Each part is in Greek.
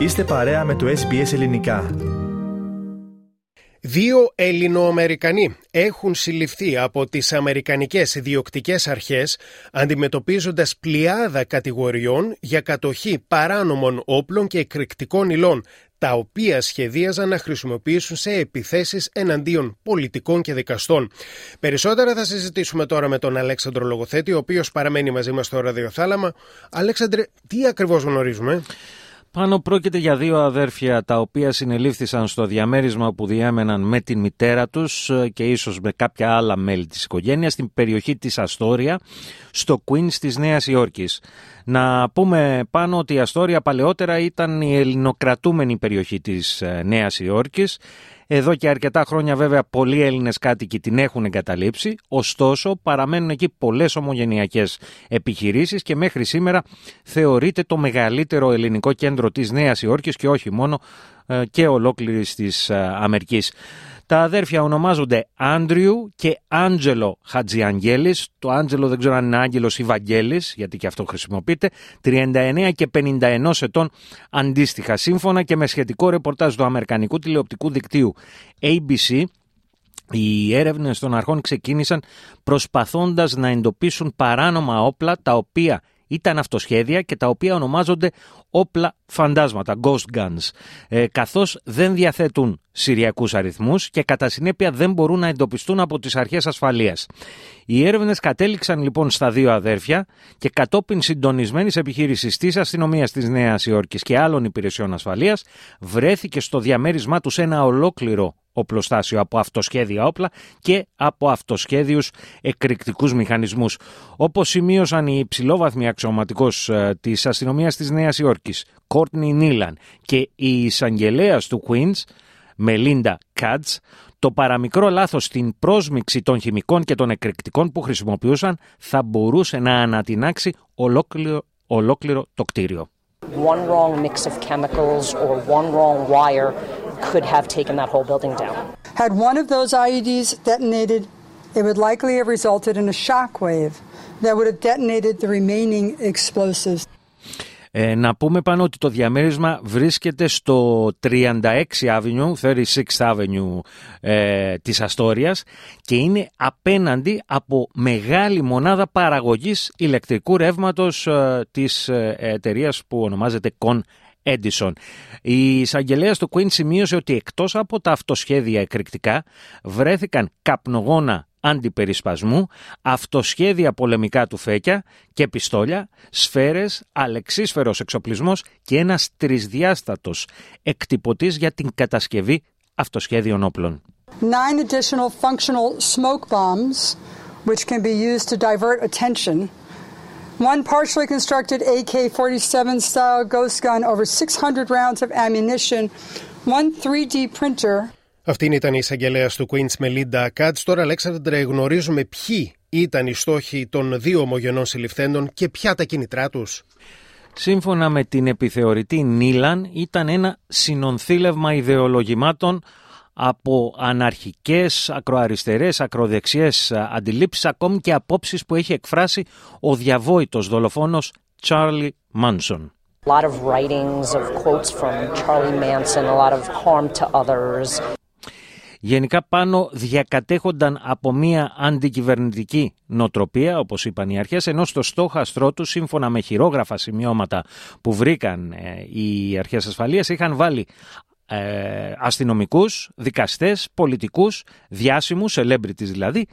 Είστε παρέα με το SBS Ελληνικά. Δύο Ελληνοαμερικανοί έχουν συλληφθεί από τις Αμερικανικές διοκτικές αρχές αντιμετωπίζοντας πλειάδα κατηγοριών για κατοχή παράνομων όπλων και εκρηκτικών υλών τα οποία σχεδίαζαν να χρησιμοποιήσουν σε επιθέσεις εναντίον πολιτικών και δικαστών. Περισσότερα θα συζητήσουμε τώρα με τον Αλέξανδρο Λογοθέτη, ο οποίος παραμένει μαζί μας στο ραδιοθάλαμα. Αλέξανδρε, τι ακριβώς γνωρίζουμε; Πάνω πρόκειται για δύο αδέρφια τα οποία συνελήφθησαν στο διαμέρισμα που διέμεναν με την μητέρα τους ε, και ίσως με κάποια άλλα μέλη της οικογένειας στην περιοχή της Αστόρια στο Queens της Νέας Υόρκης. Να πούμε πάνω ότι η Αστόρια παλαιότερα ήταν η ελληνοκρατούμενη περιοχή της ε, Νέας Υόρκης εδώ και αρκετά χρόνια βέβαια πολλοί Έλληνες κάτοικοι την έχουν εγκαταλείψει, ωστόσο παραμένουν εκεί πολλές ομογενειακές επιχειρήσεις και μέχρι σήμερα θεωρείται το μεγαλύτερο ελληνικό κέντρο της Νέας Υόρκης και όχι μόνο ε, και ολόκληρης της ε, Αμερικής. Τα αδέρφια ονομάζονται Άντριου και Άντζελο Χατζιαγγέλης. Το Άντζελο δεν ξέρω αν είναι Άγγελος ή Βαγγέλης, γιατί και αυτό χρησιμοποιείται. 39 και 51 ετών αντίστοιχα. Σύμφωνα και με σχετικό ρεπορτάζ του Αμερικανικού τηλεοπτικού δικτύου ABC, οι έρευνες των αρχών ξεκίνησαν προσπαθώντας να εντοπίσουν παράνομα όπλα τα οποία ήταν αυτοσχέδια και τα οποία ονομάζονται όπλα φαντάσματα, ghost guns, ε, καθώς δεν διαθέτουν συριακούς αριθμούς και κατά συνέπεια δεν μπορούν να εντοπιστούν από τις αρχές ασφαλείας. Οι έρευνες κατέληξαν λοιπόν στα δύο αδέρφια και κατόπιν συντονισμένης επιχείρησης της αστυνομίας της Νέας Υόρκης και άλλων υπηρεσιών ασφαλείας βρέθηκε στο διαμέρισμά τους ένα ολόκληρο οπλοστάσιο από αυτοσχέδια όπλα και από αυτοσχέδιους εκρηκτικούς μηχανισμούς. Όπως σημείωσαν οι υψηλόβαθμοι αξιωματικός ε, της αστυνομίας της Νέας Υόρκης, Κόρτνι Νίλαν και η εισαγγελέας του Queens, Μελίντα Κάτς, το παραμικρό λάθος στην πρόσμιξη των χημικών και των εκρηκτικών που χρησιμοποιούσαν θα μπορούσε να ανατινάξει ολόκληρο, ολόκληρο το κτίριο. One wrong mix of chemicals or one wrong wire could have taken that whole building down. Had one of those IEDs detonated, it would likely have resulted in a shock wave that would have detonated the remaining explosives. Ε, να πούμε πάνω ότι το διαμέρισμα βρίσκεται στο 36 Avenue, 36 Avenue ε, της Αστόριας και είναι απέναντι από μεγάλη μονάδα παραγωγής ηλεκτρικού ρεύματος ε, της ε, εταιρείας που ονομάζεται Con Edison. Η εισαγγελέα του Queen σημείωσε ότι εκτός από τα αυτοσχέδια εκρηκτικά βρέθηκαν καπνογόνα αντιπερισπασμού, αυτοσχέδια πολεμικά του φέκια και πιστόλια, σφαίρες, αλεξίσφαιρος εξοπλισμός και ένας τρισδιάστατος εκτυπωτής για την κατασκευή αυτοσχέδιων όπλων. Nine additional functional smoke bombs, which can be used to divert attention. One partially constructed AK-47 style ghost gun, over 600 rounds of ammunition, one 3D printer, αυτή ήταν η εισαγγελέα του Queen's Melinda Katz. Τώρα, Αλέξανδρε, γνωρίζουμε ποιοι ήταν οι στόχοι των δύο ομογενών συλληφθέντων και ποια τα κίνητρά τους. Σύμφωνα με την επιθεωρητή Νίλαν, ήταν ένα συνονθήλευμα ιδεολογημάτων από αναρχικές, ακροαριστερές, ακροδεξιές αντιλήψεις, ακόμη και απόψεις που έχει εκφράσει ο διαβόητος δολοφόνος Charlie Manson. A lot of writings of quotes from Charlie Manson, a lot of harm to others. Γενικά πάνω διακατέχονταν από μια αντικυβερνητική νοτροπία, όπως είπαν οι αρχές, ενώ στο στόχαστρό τους, σύμφωνα με χειρόγραφα σημειώματα που βρήκαν ε, οι αρχές ασφαλείας, είχαν βάλει ε, αστυνομικούς, δικαστές, πολιτικούς, διάσημους, celebrities δηλαδή,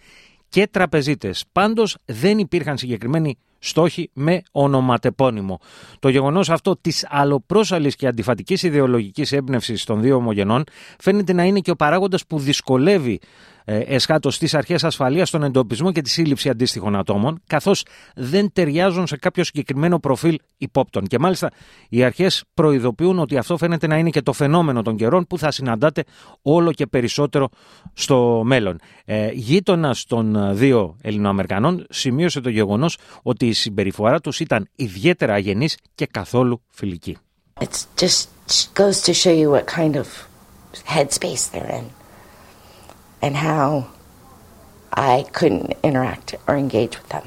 και τραπεζίτες. Πάντως δεν υπήρχαν συγκεκριμένοι στόχοι με ονοματεπώνυμο. Το γεγονός αυτό της αλλοπρόσαλης και αντιφατικής ιδεολογικής έμπνευσης των δύο ομογενών φαίνεται να είναι και ο παράγοντας που δυσκολεύει ε, εσχάτως στις αρχές ασφαλείας τον εντοπισμό και τη σύλληψη αντίστοιχων ατόμων, καθώς δεν ταιριάζουν σε κάποιο συγκεκριμένο προφίλ υπόπτων. Και μάλιστα οι αρχές προειδοποιούν ότι αυτό φαίνεται να είναι και το φαινόμενο των καιρών που θα συναντάτε όλο και περισσότερο στο μέλλον. Ε, Γείτονας των δύο Ελληνοαμερικανών σημείωσε το γεγονός ότι η συμπεριφορά τους ήταν ιδιαίτερα αγενής και καθόλου φιλική. It just goes to show you what kind of headspace they're in and how I couldn't interact or engage with them.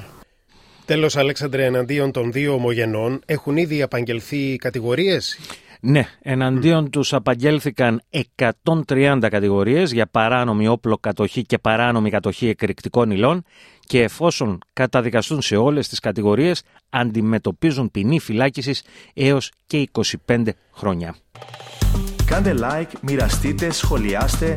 Τέλος, Αλέξανδρε, εναντίον των δύο ομογενών έχουν ήδη απαγγελθεί κατηγορίες; Ναι, εναντίον τους απαγγέλθηκαν 130 κατηγορίες για παράνομη όπλο κατοχή και παράνομη κατοχή εκρηκτικών υλών και εφόσον καταδικαστούν σε όλες τις κατηγορίες αντιμετωπίζουν ποινή φυλάκισης έως και 25 χρόνια. Κάντε like, μοιραστείτε, σχολιάστε,